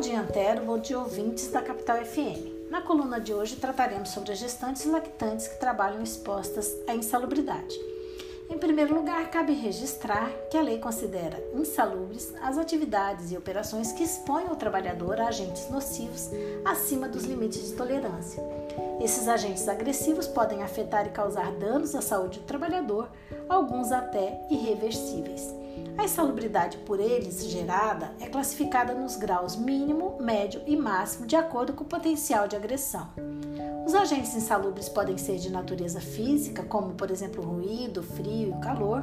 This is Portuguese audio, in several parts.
Bom dia, Antero, bom dia, ouvintes da Capital FM. Na coluna de hoje trataremos sobre as gestantes e lactantes que trabalham expostas à insalubridade. Em primeiro lugar, cabe registrar que a lei considera insalubres as atividades e operações que expõem o trabalhador a agentes nocivos acima dos limites de tolerância. Esses agentes agressivos podem afetar e causar danos à saúde do trabalhador, alguns até irreversíveis. A insalubridade por eles gerada é classificada nos graus mínimo, médio e máximo de acordo com o potencial de agressão. Os agentes insalubres podem ser de natureza física, como por exemplo ruído, frio e calor,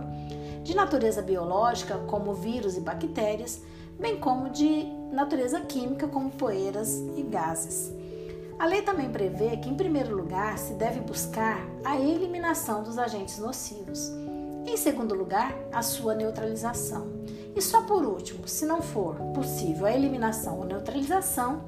de natureza biológica, como vírus e bactérias, bem como de natureza química, como poeiras e gases. A lei também prevê que, em primeiro lugar, se deve buscar a eliminação dos agentes nocivos. Em segundo lugar, a sua neutralização. E só por último, se não for possível a eliminação ou neutralização,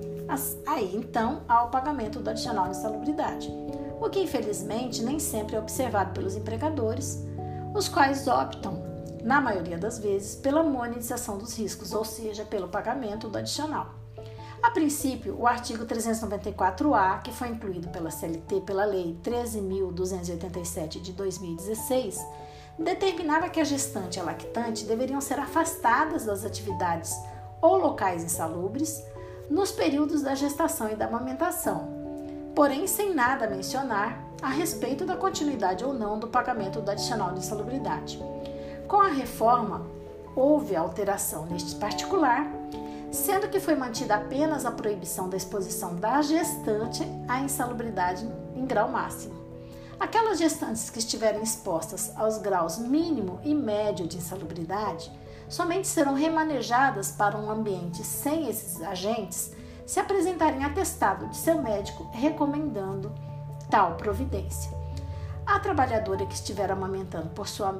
aí então há o pagamento do adicional de insalubridade, o que infelizmente nem sempre é observado pelos empregadores, os quais optam, na maioria das vezes, pela monetização dos riscos, ou seja, pelo pagamento do adicional. A princípio, o artigo 394-A, que foi incluído pela CLT pela Lei 13.287 de 2016, determinava que a gestante e a lactante deveriam ser afastadas das atividades ou locais insalubres nos períodos da gestação e da amamentação, porém sem nada mencionar a respeito da continuidade ou não do pagamento do adicional de insalubridade. Com a reforma, houve alteração neste particular, sendo que foi mantida apenas a proibição da exposição da gestante à insalubridade em grau máximo. Aquelas gestantes que estiverem expostas aos graus mínimo e médio de insalubridade somente serão remanejadas para um ambiente sem esses agentes se apresentarem atestado de seu médico recomendando tal providência. A trabalhadora que estiver amamentando por sua,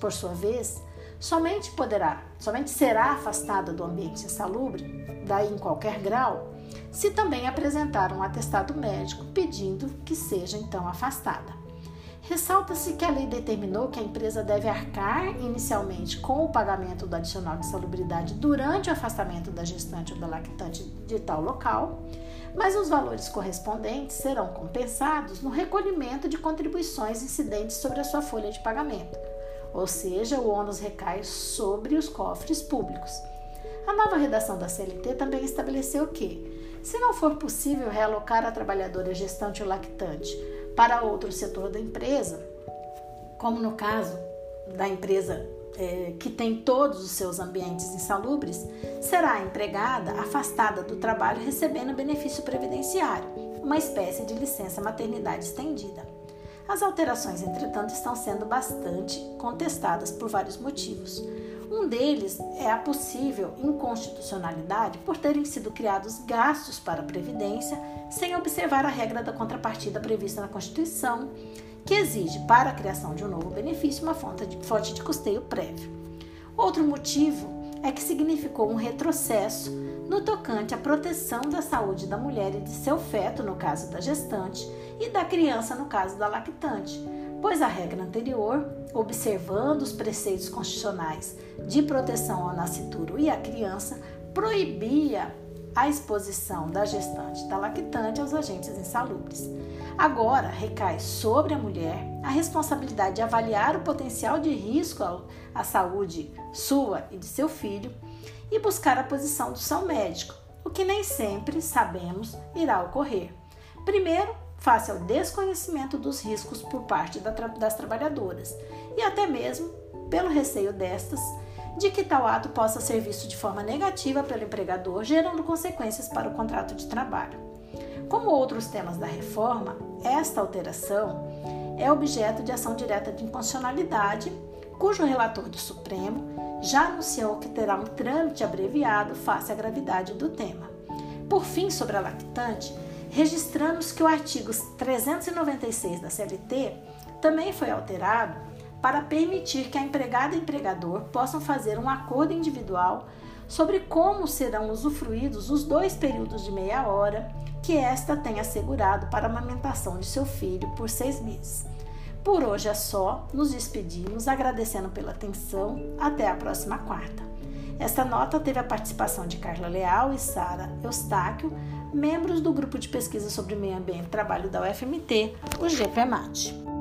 por sua vez, somente poderá, somente será afastada do ambiente insalubre, daí em qualquer grau, se também apresentar um atestado médico pedindo que seja então afastada. Ressalta-se que a lei determinou que a empresa deve arcar inicialmente com o pagamento do adicional de salubridade durante o afastamento da gestante ou da lactante de tal local, mas os valores correspondentes serão compensados no recolhimento de contribuições incidentes sobre a sua folha de pagamento, ou seja, o ônus recai sobre os cofres públicos. A nova redação da CLT também estabeleceu que, se não for possível realocar a trabalhadora gestante ou lactante para outro setor da empresa, como no caso da empresa é, que tem todos os seus ambientes insalubres, será empregada afastada do trabalho recebendo benefício previdenciário, uma espécie de licença maternidade estendida. As alterações, entretanto, estão sendo bastante contestadas por vários motivos. Um deles é a possível inconstitucionalidade por terem sido criados gastos para a Previdência sem observar a regra da contrapartida prevista na Constituição, que exige para a criação de um novo benefício uma fonte de, fonte de custeio prévio. Outro motivo é que significou um retrocesso no tocante à proteção da saúde da mulher e de seu feto, no caso da gestante, e da criança, no caso da lactante pois a regra anterior, observando os preceitos constitucionais de proteção ao nascituro e à criança, proibia a exposição da gestante da lactante aos agentes insalubres. Agora recai sobre a mulher a responsabilidade de avaliar o potencial de risco à saúde sua e de seu filho e buscar a posição do seu médico, o que nem sempre sabemos irá ocorrer. Primeiro, face ao desconhecimento dos riscos por parte das trabalhadoras e até mesmo pelo receio destas de que tal ato possa ser visto de forma negativa pelo empregador, gerando consequências para o contrato de trabalho. Como outros temas da reforma, esta alteração é objeto de ação direta de inconstitucionalidade, cujo relator do Supremo já anunciou que terá um trâmite abreviado face à gravidade do tema. Por fim, sobre a lactante, registramos que o artigo 396 da CLT também foi alterado para permitir que a empregada e empregador possam fazer um acordo individual sobre como serão usufruídos os dois períodos de meia hora que esta tem assegurado para a amamentação de seu filho por seis meses. Por hoje é só, nos despedimos agradecendo pela atenção. Até a próxima quarta. Esta nota teve a participação de Carla Leal e Sara Eustáquio, membros do grupo de pesquisa sobre meio ambiente e trabalho da UFMT, o GPMAT.